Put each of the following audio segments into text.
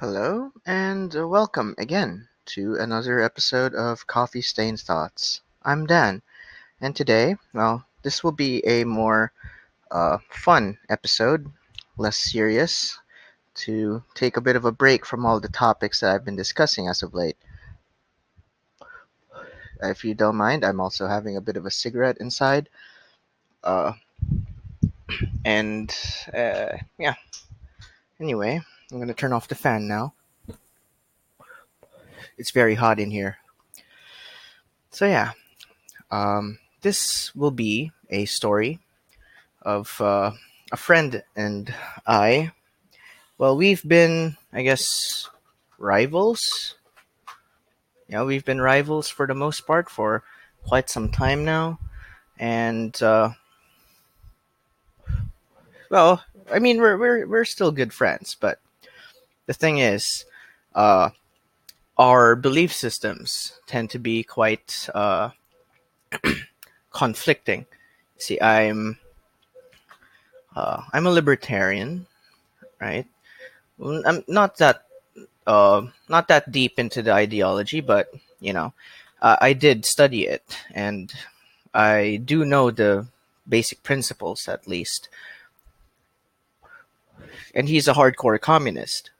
Hello, and uh, welcome again to another episode of Coffee Stains Thoughts. I'm Dan, and today, well, this will be a more uh, fun episode, less serious, to take a bit of a break from all the topics that I've been discussing as of late. If you don't mind, I'm also having a bit of a cigarette inside. Uh, and uh, yeah. Anyway, I'm gonna turn off the fan now. It's very hot in here. So yeah, um, this will be a story of uh, a friend and I. Well, we've been, I guess, rivals. Yeah, we've been rivals for the most part for quite some time now, and uh, well, I mean, we're we're we're still good friends, but the thing is, uh, our belief systems tend to be quite uh, conflicting. See, I'm uh, I'm a libertarian, right? I'm not that uh, not that deep into the ideology, but you know, uh, I did study it, and I do know the basic principles at least. And he's a hardcore communist.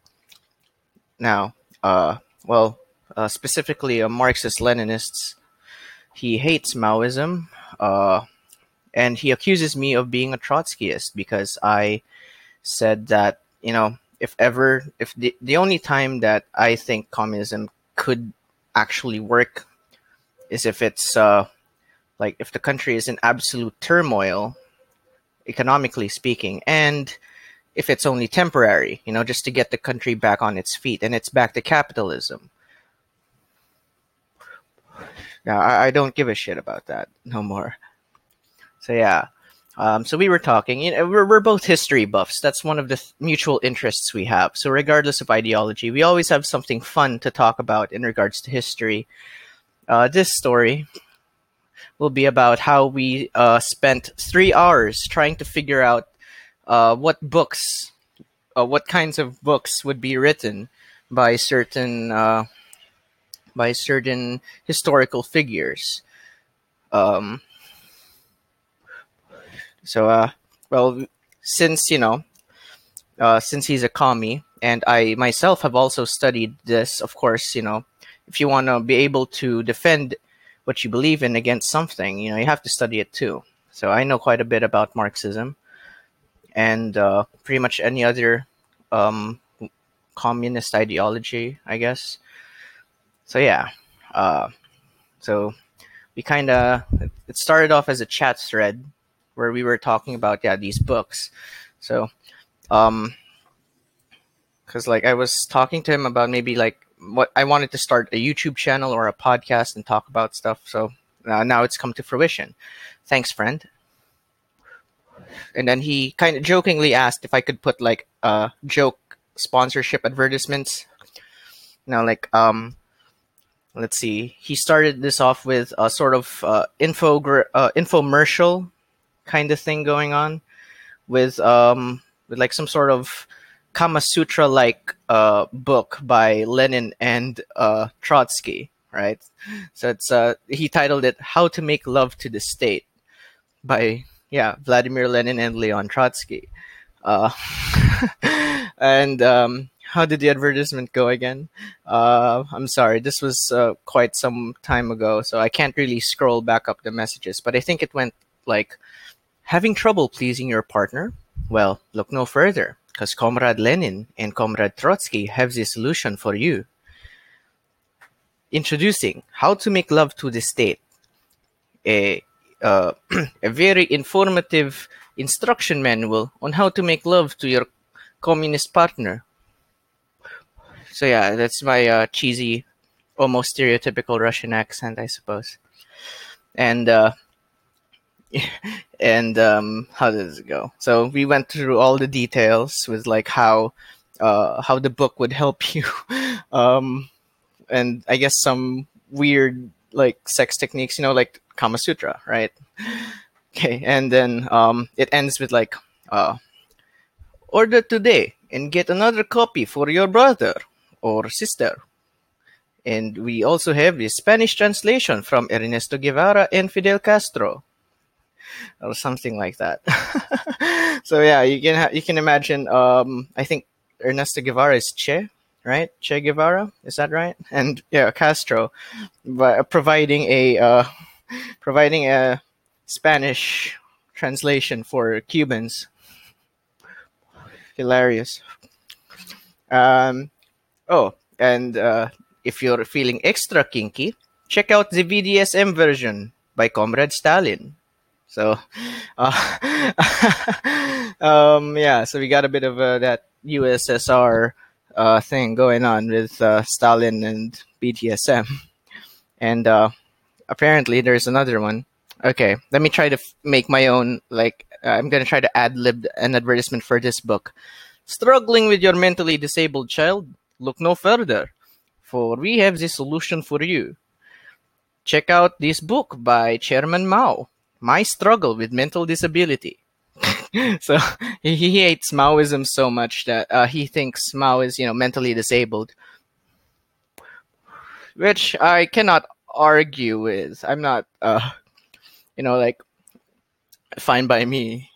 Now, uh, well, uh, specifically a Marxist-Leninist, he hates Maoism, uh, and he accuses me of being a Trotskyist because I said that you know if ever if the the only time that I think communism could actually work is if it's uh, like if the country is in absolute turmoil, economically speaking, and if it's only temporary, you know, just to get the country back on its feet, and it's back to capitalism. Yeah, I, I don't give a shit about that no more. So yeah, um, so we were talking. You know, we're we're both history buffs. That's one of the th- mutual interests we have. So regardless of ideology, we always have something fun to talk about in regards to history. Uh, this story will be about how we uh, spent three hours trying to figure out uh, what books, uh, what kinds of books would be written by certain uh, by certain historical figures. Um, so, uh, well, since you know, uh, since he's a commie, and I myself have also studied this, of course, you know, if you want to be able to defend what you believe in against something, you know, you have to study it too. So I know quite a bit about Marxism and uh, pretty much any other um, communist ideology, I guess. So yeah, uh, so we kind of it started off as a chat thread where we were talking about yeah these books. So, um, because like I was talking to him about maybe like what I wanted to start a YouTube channel or a podcast and talk about stuff. So uh, now it's come to fruition. Thanks, friend and then he kind of jokingly asked if I could put like uh joke sponsorship advertisements. Now, like um, let's see, he started this off with a sort of uh, info uh, infomercial kind of thing going on with um with like some sort of Kama Sutra like uh book by Lenin and uh Trotsky, right? So it's uh he titled it How to Make Love to the State by yeah, Vladimir Lenin and Leon Trotsky. Uh, and um, how did the advertisement go again? Uh, I'm sorry, this was uh, quite some time ago, so I can't really scroll back up the messages. But I think it went like, having trouble pleasing your partner? Well, look no further, because Comrade Lenin and Comrade Trotsky have the solution for you. Introducing How to Make Love to the State, a uh, a very informative instruction manual on how to make love to your communist partner. So yeah, that's my uh, cheesy, almost stereotypical Russian accent, I suppose. And uh, and um, how does it go? So we went through all the details with like how uh, how the book would help you, um, and I guess some weird like sex techniques, you know, like Kama Sutra, right? Okay, and then um, it ends with like, uh, order today and get another copy for your brother. or sister. And we also have the Spanish translation from Ernesto Guevara and Fidel Castro, or something like that. so yeah, you can ha- you can imagine. Um, I think Ernesto Guevara is Che, right? Che Guevara, is that right? And yeah, Castro, but providing a uh, providing a Spanish translation for Cubans. Hilarious. Um, oh, and uh, if you're feeling extra kinky, check out the BDSM version by Comrade Stalin. So, uh, um, yeah, so we got a bit of uh, that USSR uh, thing going on with uh, Stalin and BDSM. And uh, apparently there's another one. Okay, let me try to f- make my own, like, I'm going to try to ad lib an advertisement for this book. Struggling with your mentally disabled child? Look no further, for we have the solution for you. Check out this book by Chairman Mao, My Struggle with Mental Disability. so he, he hates Maoism so much that uh, he thinks Mao is, you know, mentally disabled, which I cannot argue is. I'm not, uh, you know, like fine by me.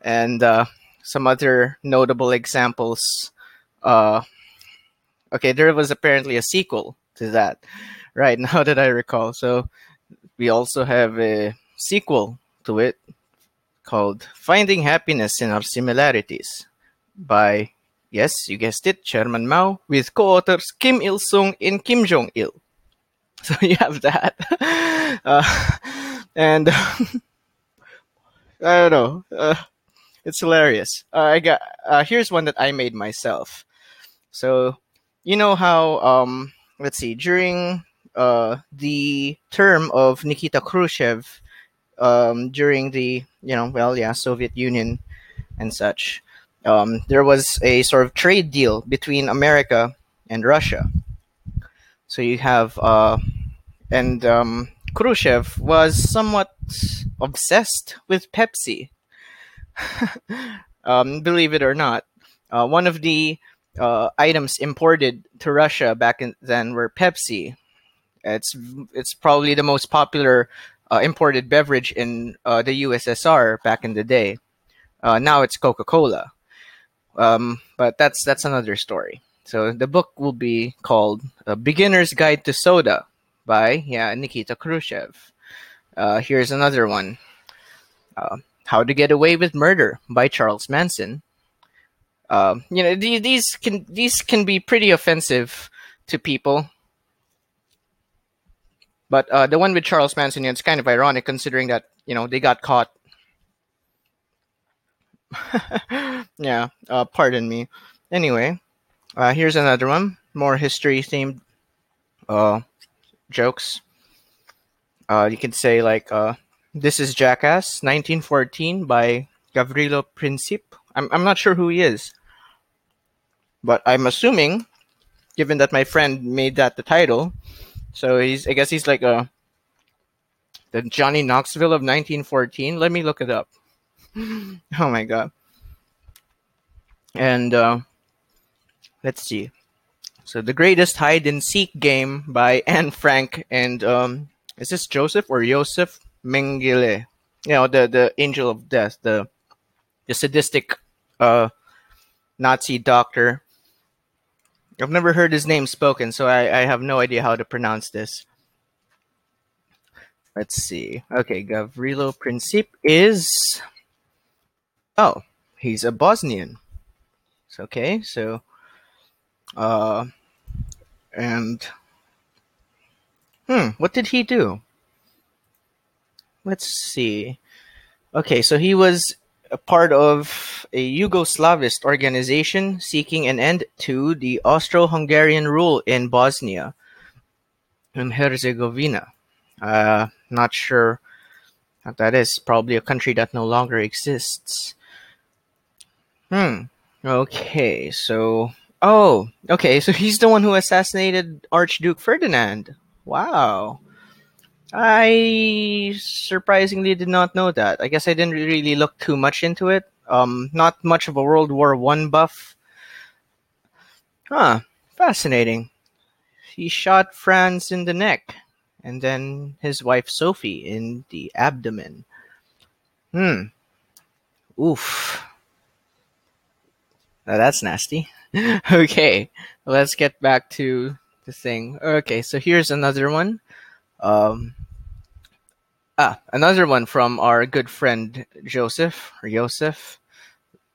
And uh, some other notable examples. Uh, okay, there was apparently a sequel to that, right? Now that I recall, so we also have a sequel to it called "Finding Happiness in Our Similarities" by yes, you guessed it, Chairman Mao, with co-authors Kim Il Sung and Kim Jong Il. So you have that, uh, and I don't know. Uh, it's hilarious. Uh, I got uh, here's one that I made myself. So you know how um let's see during uh the term of Nikita Khrushchev um during the you know well yeah Soviet Union and such um there was a sort of trade deal between America and Russia. So you have uh and um Khrushchev was somewhat obsessed with Pepsi. um, believe it or not, uh, one of the uh, items imported to Russia back in, then were Pepsi. It's it's probably the most popular uh, imported beverage in uh, the USSR back in the day. Uh, now it's Coca Cola, um, but that's that's another story. So the book will be called "A Beginner's Guide to Soda" by yeah Nikita Khrushchev. Uh, here's another one. Uh, How to Get Away with Murder by Charles Manson. Uh, you know, th- these can these can be pretty offensive to people. But uh, the one with Charles Manson, it's kind of ironic considering that you know they got caught. yeah, uh, pardon me. Anyway, uh, here's another one, more history themed uh, jokes. Uh, you can say like, uh, "This is Jackass," 1914 by Gavrilo Princip. I'm I'm not sure who he is, but I'm assuming, given that my friend made that the title, so he's I guess he's like a the Johnny Knoxville of 1914. Let me look it up. oh my god. And uh, let's see. So the greatest hide and seek game by Anne Frank and um, is this Joseph or Joseph Mengele? You know the the angel of death, the the sadistic uh, Nazi doctor. I've never heard his name spoken, so I, I have no idea how to pronounce this. Let's see. Okay, Gavrilo Princip is. Oh, he's a Bosnian. It's okay, so. Uh, and. Hmm, what did he do? Let's see. Okay, so he was a part of a Yugoslavist organization seeking an end to the Austro-Hungarian rule in Bosnia and Herzegovina. Uh, not sure what that is. Probably a country that no longer exists. Hmm. Okay, so oh, okay, so he's the one who assassinated Archduke Ferdinand. Wow. I surprisingly did not know that. I guess I didn't really look too much into it. Um, not much of a World War One buff. Huh. Fascinating. He shot Franz in the neck, and then his wife Sophie in the abdomen. Hmm. Oof. Now that's nasty. okay, let's get back to the thing. Okay, so here's another one. Um, ah, another one from our good friend Joseph or Joseph,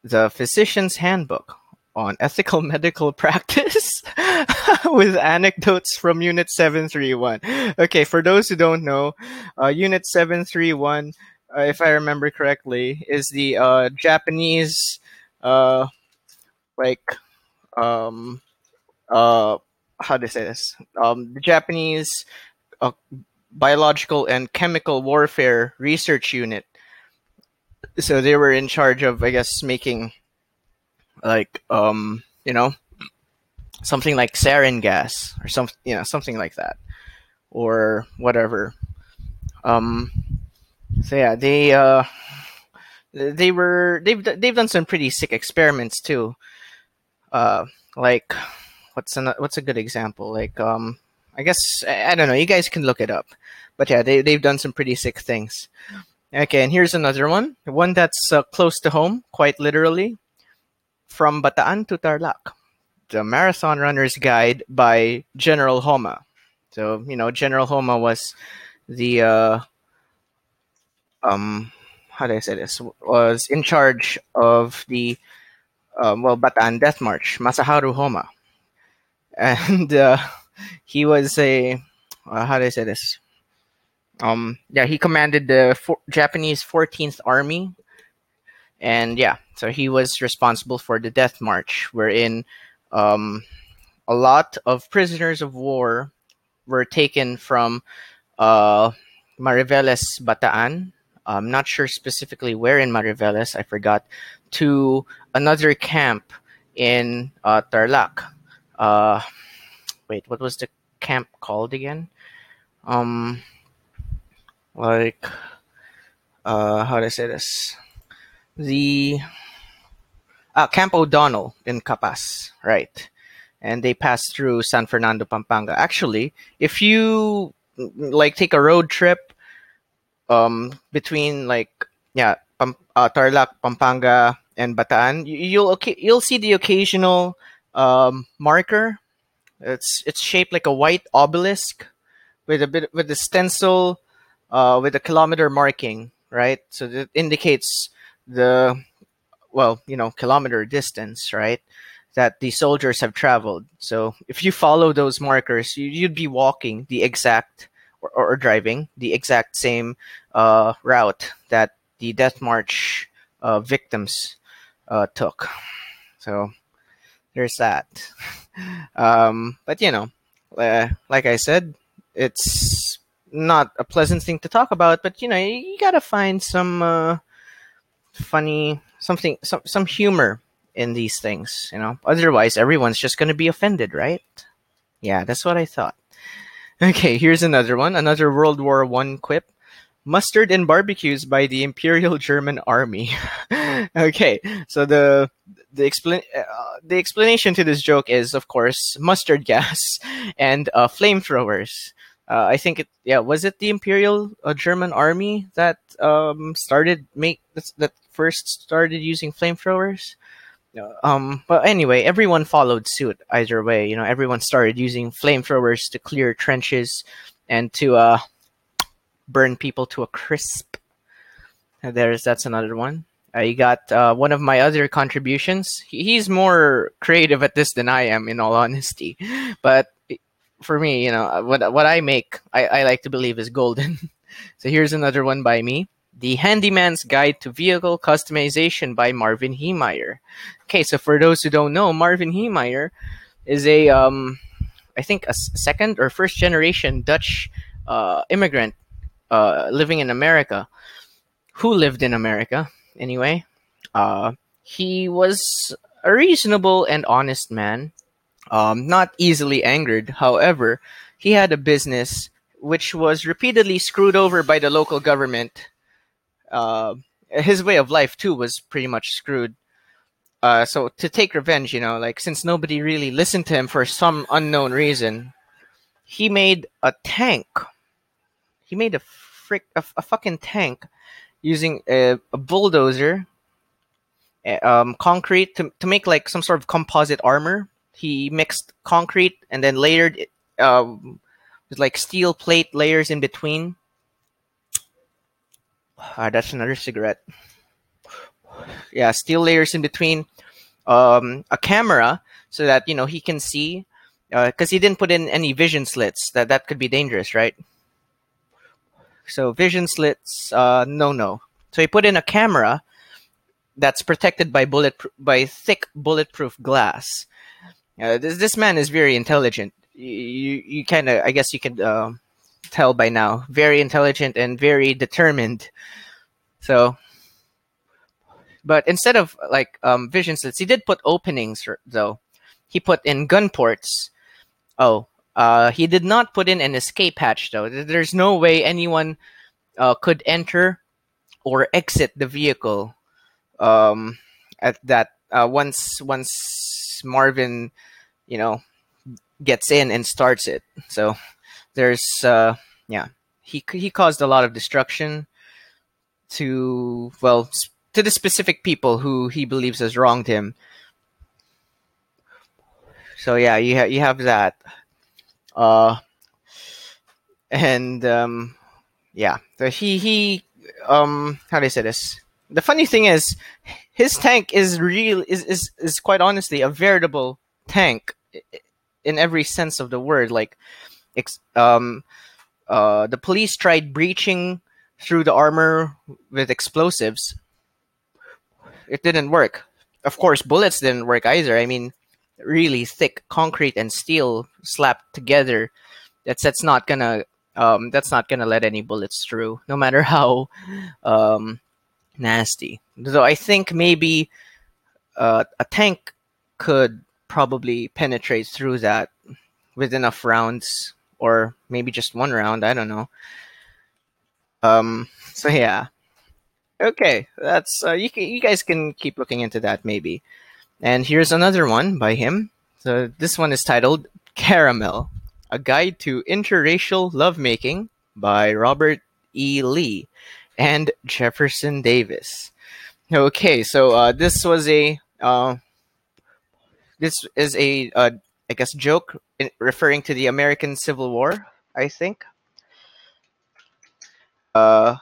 the Physician's Handbook on Ethical Medical Practice with anecdotes from Unit 731. Okay, for those who don't know, uh, Unit 731, uh, if I remember correctly, is the uh, Japanese, uh, like, um, uh, how I say this? Um, the Japanese uh, biological and chemical warfare research unit. So they were in charge of, I guess, making like um, you know, something like sarin gas or some, you know, something like that, or whatever. Um, so yeah, they uh, they were they've they've done some pretty sick experiments too. Uh, like what's an, what's a good example? Like um, I guess I, don't know. You guys can look it up, but yeah, they they've done some pretty sick things. Okay, and here's another one, one that's uh, close to home, quite literally, from Bataan to Tarlac, the Marathon Runner's Guide by General Homma. So you know, General Homma was the uh, um, how do I say this? Was in charge of the um, well Bataan Death March, Masaharu Homma and uh, he was a uh, how do I say this? Um, yeah, he commanded the for- Japanese 14th Army, and yeah, so he was responsible for the Death March, wherein um, a lot of prisoners of war were taken from uh, Mariveles, Bataan. I'm not sure specifically where in Mariveles, I forgot, to another camp in uh, Tarlac. Uh wait what was the camp called again? Um like uh how do i say this? The uh, camp o'donnell in capas right. And they passed through san fernando pampanga. Actually if you like take a road trip um between like yeah uh, tarlac pampanga and bataan you, you'll you'll see the occasional um, marker. It's it's shaped like a white obelisk with a bit with a stencil uh, with a kilometer marking, right? So that indicates the well, you know, kilometer distance, right? That the soldiers have traveled. So if you follow those markers, you, would be walking the exact or, or driving the exact same uh, route that the death march uh, victims uh, took. So there's that. um, but you know, uh, like I said, it's not a pleasant thing to talk about. But you know, you, you gotta find some uh, funny something, some some humor in these things. You know, otherwise everyone's just gonna be offended, right? Yeah, that's what I thought. Okay, here's another one. Another World War One quip mustard and barbecues by the Imperial German Army. okay, so the the explan- uh, the explanation to this joke is, of course, mustard gas and uh, flamethrowers. Uh, I think it, yeah, was it the Imperial uh, German Army that um, started make that first started using flamethrowers? Um, but anyway, everyone followed suit either way. You know, everyone started using flamethrowers to clear trenches and to uh, burn people to a crisp. There's that's another one. Uh, you got uh, one of my other contributions. He, he's more creative at this than I am, in all honesty. But for me, you know, what what I make, I, I like to believe is golden. so here's another one by me. The Handyman's Guide to Vehicle Customization by Marvin Heemeyer. Okay, so for those who don't know, Marvin Heemeyer is a, um, I think, a second or first generation Dutch uh, immigrant uh, living in America, who lived in America anyway. Uh, he was a reasonable and honest man, um, not easily angered. However, he had a business which was repeatedly screwed over by the local government. Uh, his way of life too was pretty much screwed. uh, so to take revenge, you know, like since nobody really listened to him for some unknown reason, he made a tank. He made a frick a, a fucking tank using a, a bulldozer, uh, um, concrete to to make like some sort of composite armor. He mixed concrete and then layered it, uh, with like steel plate layers in between. Ah, that's another cigarette. Yeah, steel layers in between. Um, a camera so that you know he can see because he didn't put in any vision slits. That that could be dangerous, right? So vision slits, uh, no, no. So he put in a camera that's protected by bullet by thick bulletproof glass. Uh, this this man is very intelligent. You you, you kind of I guess you can uh, tell by now. Very intelligent and very determined. So, but instead of like um, vision slits, he did put openings though. He put in gun ports. Oh, uh, he did not put in an escape hatch though. There's no way anyone uh, could enter or exit the vehicle um, at that uh, once once Marvin, you know, gets in and starts it. So there's uh, yeah, he he caused a lot of destruction to well to the specific people who he believes has wronged him. So yeah, you ha- you have that. Uh, and um, yeah, so he he um how do I say this? The funny thing is, his tank is real is is is quite honestly a veritable tank in every sense of the word. Like, um, uh, the police tried breaching through the armor with explosives. It didn't work. Of course, bullets didn't work either. I mean, really thick concrete and steel slapped together. That's that's not gonna um, that's not gonna let any bullets through, no matter how um, nasty. So I think maybe uh, a tank could probably penetrate through that with enough rounds, or maybe just one round. I don't know. Um, so yeah, okay, that's uh, you. you guys can keep looking into that maybe. And here's another one by him. So this one is titled Caramel, a guide to interracial lovemaking by Robert E. Lee and Jefferson Davis. Okay, so uh, this was a uh, this is a uh, I guess joke in, referring to the American Civil War. I think. Uh,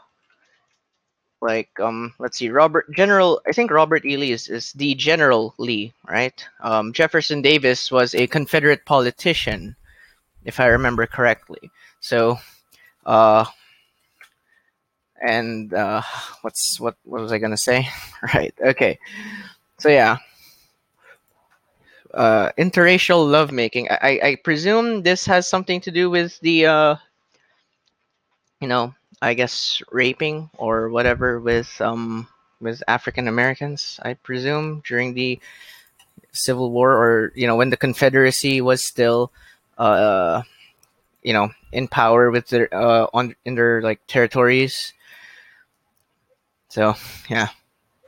like um, let's see, Robert General. I think Robert E. Lee is, is the General Lee, right? Um, Jefferson Davis was a Confederate politician, if I remember correctly. So, uh, and uh, what's what? What was I gonna say? right. Okay. So yeah. Uh, interracial lovemaking. I, I presume this has something to do with the, uh, you know, I guess raping or whatever with um with African Americans. I presume during the Civil War or you know when the Confederacy was still, uh, you know, in power with their uh on in their like territories. So yeah.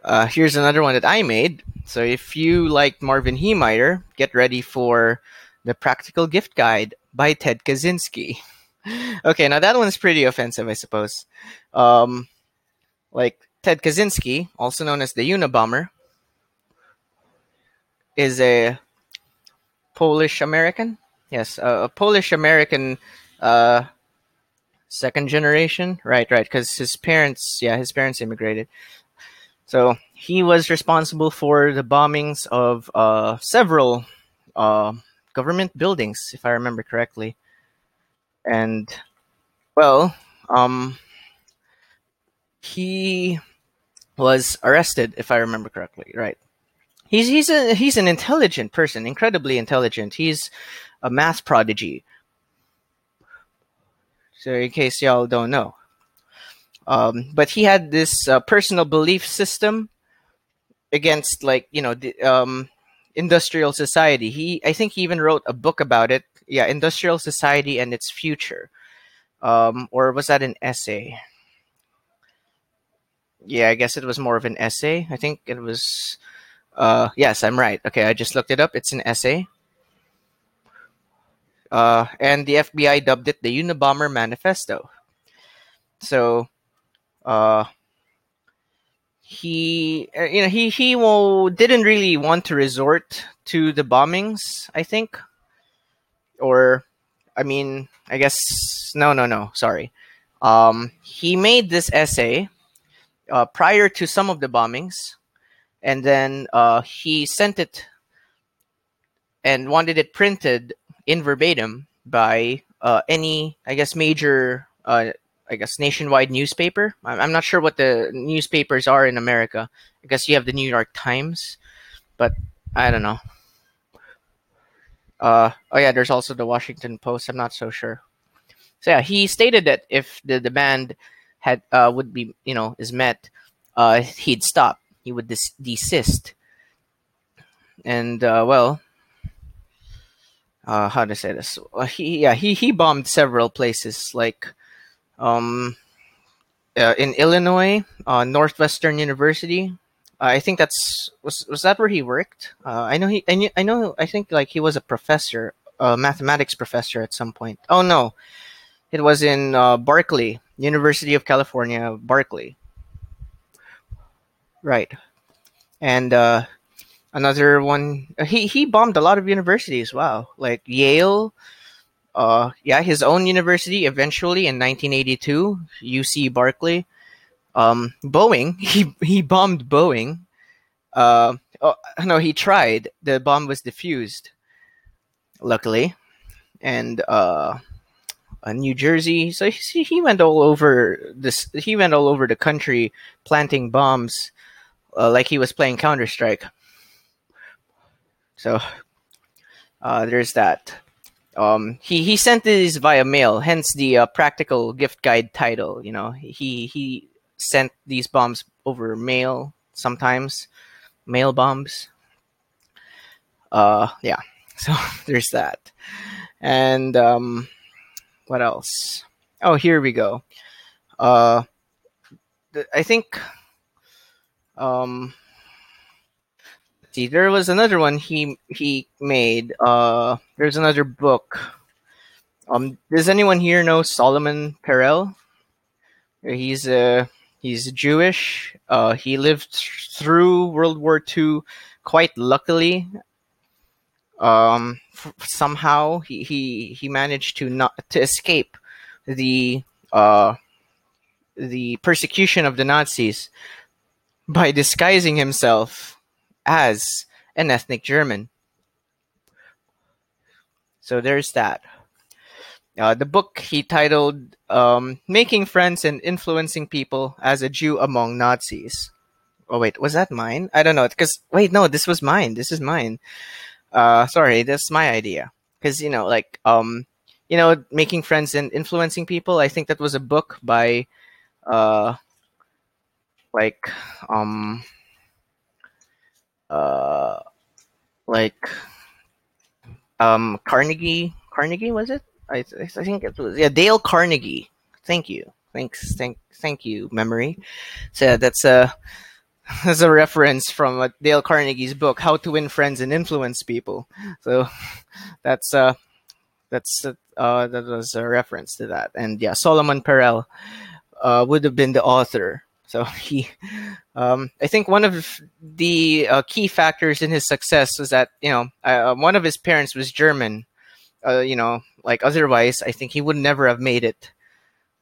Uh, here's another one that I made. So if you like Marvin Heemeyer, get ready for the Practical Gift Guide by Ted Kaczynski. okay, now that one's pretty offensive, I suppose. Um, like Ted Kaczynski, also known as the Unabomber, is a Polish American. Yes, uh, a Polish American uh, second generation. Right, right. Because his parents, yeah, his parents immigrated. So he was responsible for the bombings of uh, several uh, government buildings, if I remember correctly. And well, um, he was arrested, if I remember correctly. Right. He's he's a he's an intelligent person, incredibly intelligent. He's a math prodigy. So, in case y'all don't know, um, but he had this uh, personal belief system against, like you know, the um, industrial society. He, I think, he even wrote a book about it. Yeah, industrial society and its future, um, or was that an essay? Yeah, I guess it was more of an essay. I think it was Uh, yes, I'm right. Okay, I just looked it up. It's an essay. Uh, and the FBI dubbed it the Unabomber Manifesto. So, uh, he, uh, you know, he he didn't really want to resort to the bombings. I think, or, I mean, I guess no, no, no. Sorry. Um, he made this essay uh, prior to some of the bombings, and then uh, he sent it and wanted it printed in verbatim by uh, any, I guess, major, uh, I guess, nationwide newspaper. I'm I'm not sure what the newspapers are in America. I guess you have the New York Times, but I don't know. Uh, oh yeah, there's also the Washington Post. I'm not so sure. So yeah, he stated that if the demand had uh, would be you know is met, uh, he'd stop. He would des- desist. And uh, well, uh, how to say this? He yeah he he bombed several places like um uh, in Illinois, Northwestern University. I think that's was was that where he worked? Uh, I know he I, knew, I know I think like he was a professor, a mathematics professor at some point. Oh no, it was in uh, Berkeley, University of California, Berkeley. Right, and uh, another one. He he bombed a lot of universities. Wow, like Yale. Uh, yeah, his own university eventually in 1982, UC Berkeley. Um, Boeing. He he bombed Boeing. Uh, oh, no, he tried. The bomb was defused. Luckily, and uh, uh, New Jersey. So he, he went all over this. He went all over the country planting bombs, uh, like he was playing Counter Strike. So uh, there's that. Um, he he sent these via mail, hence the uh, practical gift guide title. You know, he he sent these bombs over mail sometimes, mail bombs. Uh, yeah. So there's that, and um, what else? Oh, here we go. Uh, th- I think um, see, there was another one he he made. Uh, there's another book. Um, does anyone here know Solomon Perel? He's uh he's Jewish. Uh, he lived through World War II quite luckily. Um, f- somehow he, he he managed to not to escape the uh the persecution of the Nazis by disguising himself as an ethnic German. So there's that. Uh, the book he titled um, "Making Friends and Influencing People as a Jew Among Nazis." Oh wait, was that mine? I don't know. Because wait, no, this was mine. This is mine. Uh, sorry, that's my idea. Because you know, like um, you know, making friends and influencing people. I think that was a book by uh, like um, uh, like um, Carnegie. Carnegie was it? I, I think it was yeah Dale Carnegie. Thank you. Thanks. Thank thank you. Memory. So that's a that's a reference from uh, Dale Carnegie's book How to Win Friends and Influence People. So that's uh that's uh, uh that was a reference to that. And yeah, Solomon Perel uh, would have been the author. So he, um, I think one of the uh, key factors in his success was that you know uh, one of his parents was German. Uh, you know, like otherwise, I think he would never have made it.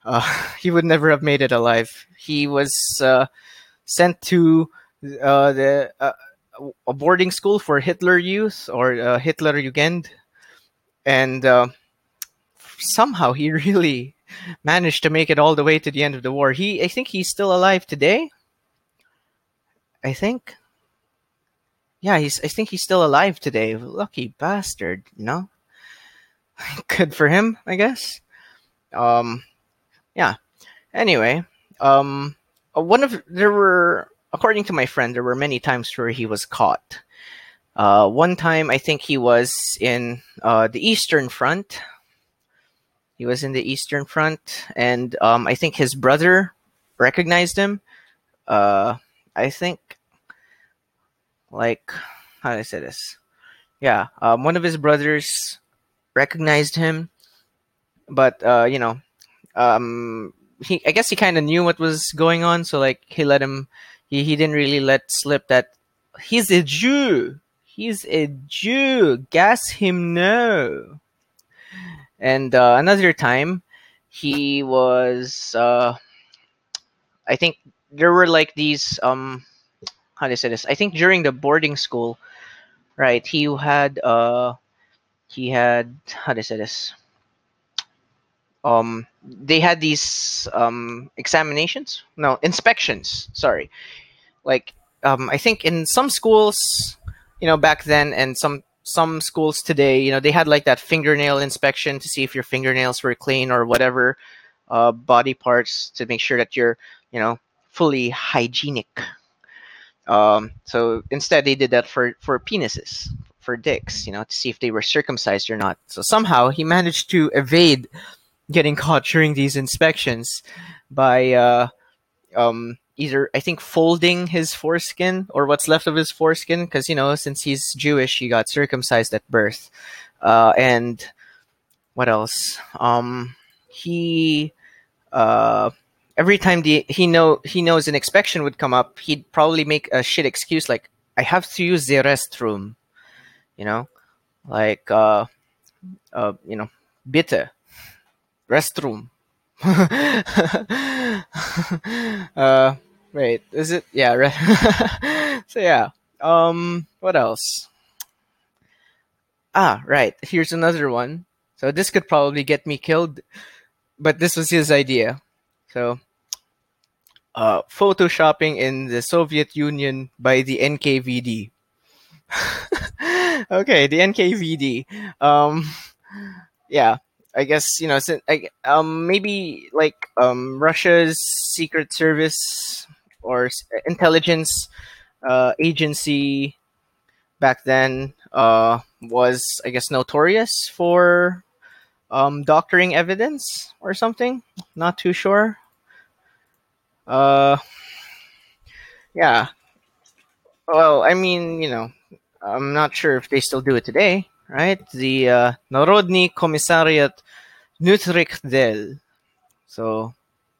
Uh, he would never have made it alive. He was uh, sent to uh, the uh, a boarding school for Hitler Youth or uh, Hitler Jugend, and somehow he really managed to make it all the way to the end of the war. He, I think, he's still alive today. I think. Yeah, he's. I think he's still alive today. Lucky bastard, you know. Good for him, I guess. Um, yeah. Anyway, um, uh, one of there were, according to my friend, there were many times where he was caught. Uh, one time, I think he was in uh, the Eastern Front. He was in the Eastern Front, and um, I think his brother recognized him. Uh, I think like how do I say this? Yeah, um, one of his brothers recognized him, but uh, you know, um, he I guess he kind of knew what was going on, so like he let him. He he didn't really let slip that he's a Jew. He's a Jew. Gas him no. And uh, another time, he was. Uh, I think there were like these. Um, how do I say this? I think during the boarding school, right? He had. Uh, he had. How do I say this? Um, they had these um examinations. No, inspections. Sorry, like um, I think in some schools, you know, back then, and some some schools today, you know, they had like that fingernail inspection to see if your fingernails were clean or whatever uh, body parts to make sure that you're, you know, fully hygienic. Um, so instead, they did that for for penises, for dicks, you know, to see if they were circumcised or not. So somehow he managed to evade getting caught during these inspections by uh, um, either I think folding his foreskin or what's left of his foreskin because you know since he's Jewish he got circumcised at birth, uh, and what else? Um, he uh, every time the he know he knows an inspection would come up, he'd probably make a shit excuse like I have to use the restroom, you know, like uh, uh, you know, bitte restroom. uh, wait, is it? Yeah, so yeah. Um, what else? Ah, right. Here's another one. So this could probably get me killed, but this was his idea. So, uh, photoshopping in the Soviet Union by the NKVD. okay, the NKVD. Um, yeah. I guess you know, I, um, maybe like um, Russia's secret service or intelligence uh, agency back then uh, was, I guess, notorious for um, doctoring evidence or something. Not too sure. Uh, yeah. Well, I mean, you know, I'm not sure if they still do it today right? The uh, Narodny Commissariat Nutrikhdel. So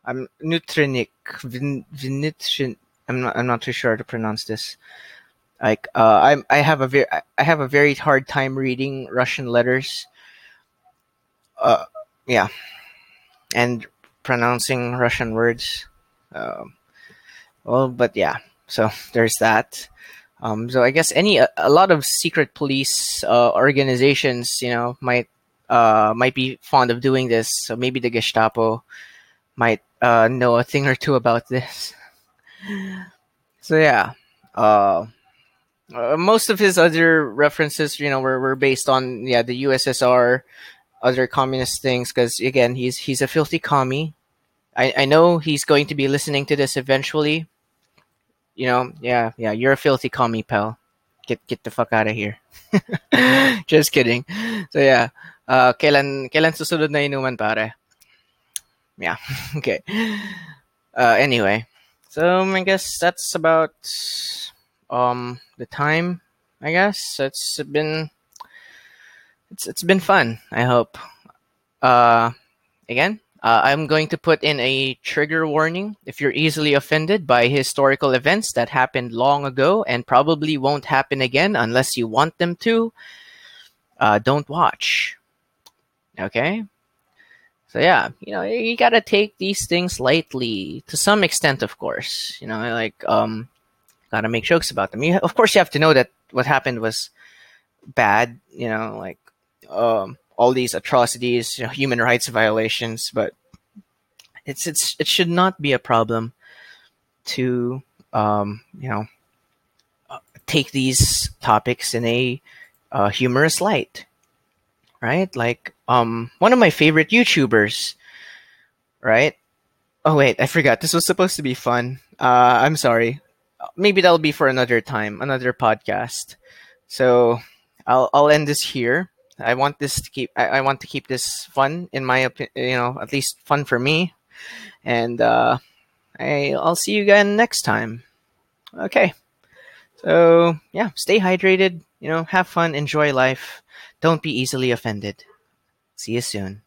I'm Nutrinik Vinitrin. I'm not. I'm not too sure how to pronounce this. Like uh, I'm. I have a very. I have a very hard time reading Russian letters. Uh, yeah, and pronouncing Russian words. Um, well, but yeah. So there's that. Um, so I guess any a, a lot of secret police uh, organizations, you know, might uh, might be fond of doing this. So maybe the Gestapo might uh, know a thing or two about this. so yeah, uh, uh, most of his other references, you know, were, were based on yeah the USSR, other communist things. Because again, he's he's a filthy commie. I, I know he's going to be listening to this eventually, you know, yeah, yeah, you're a filthy commie, pal. Get get the fuck out of here. Just kidding. So yeah, uh, kailan kailan susunod na inuman pare? Yeah, okay. Uh, anyway, so I guess that's about um the time. I guess it's been it's it's been fun. I hope. Uh, again, uh, I'm going to put in a trigger warning if you're easily offended by historical events that happened long ago and probably won't happen again unless you want them to. Uh, don't watch. Okay? So, yeah, you know, you gotta take these things lightly to some extent, of course. You know, like, um, gotta make jokes about them. You, of course, you have to know that what happened was bad, you know, like, um, all these atrocities, you know, human rights violations, but it's it's it should not be a problem to um, you know uh, take these topics in a uh, humorous light, right? Like um, one of my favorite YouTubers, right? Oh wait, I forgot. This was supposed to be fun. Uh, I'm sorry. Maybe that'll be for another time, another podcast. So I'll I'll end this here. I want this to keep. I, I want to keep this fun, in my opinion. You know, at least fun for me. And uh, I, I'll see you again next time. Okay. So yeah, stay hydrated. You know, have fun, enjoy life. Don't be easily offended. See you soon.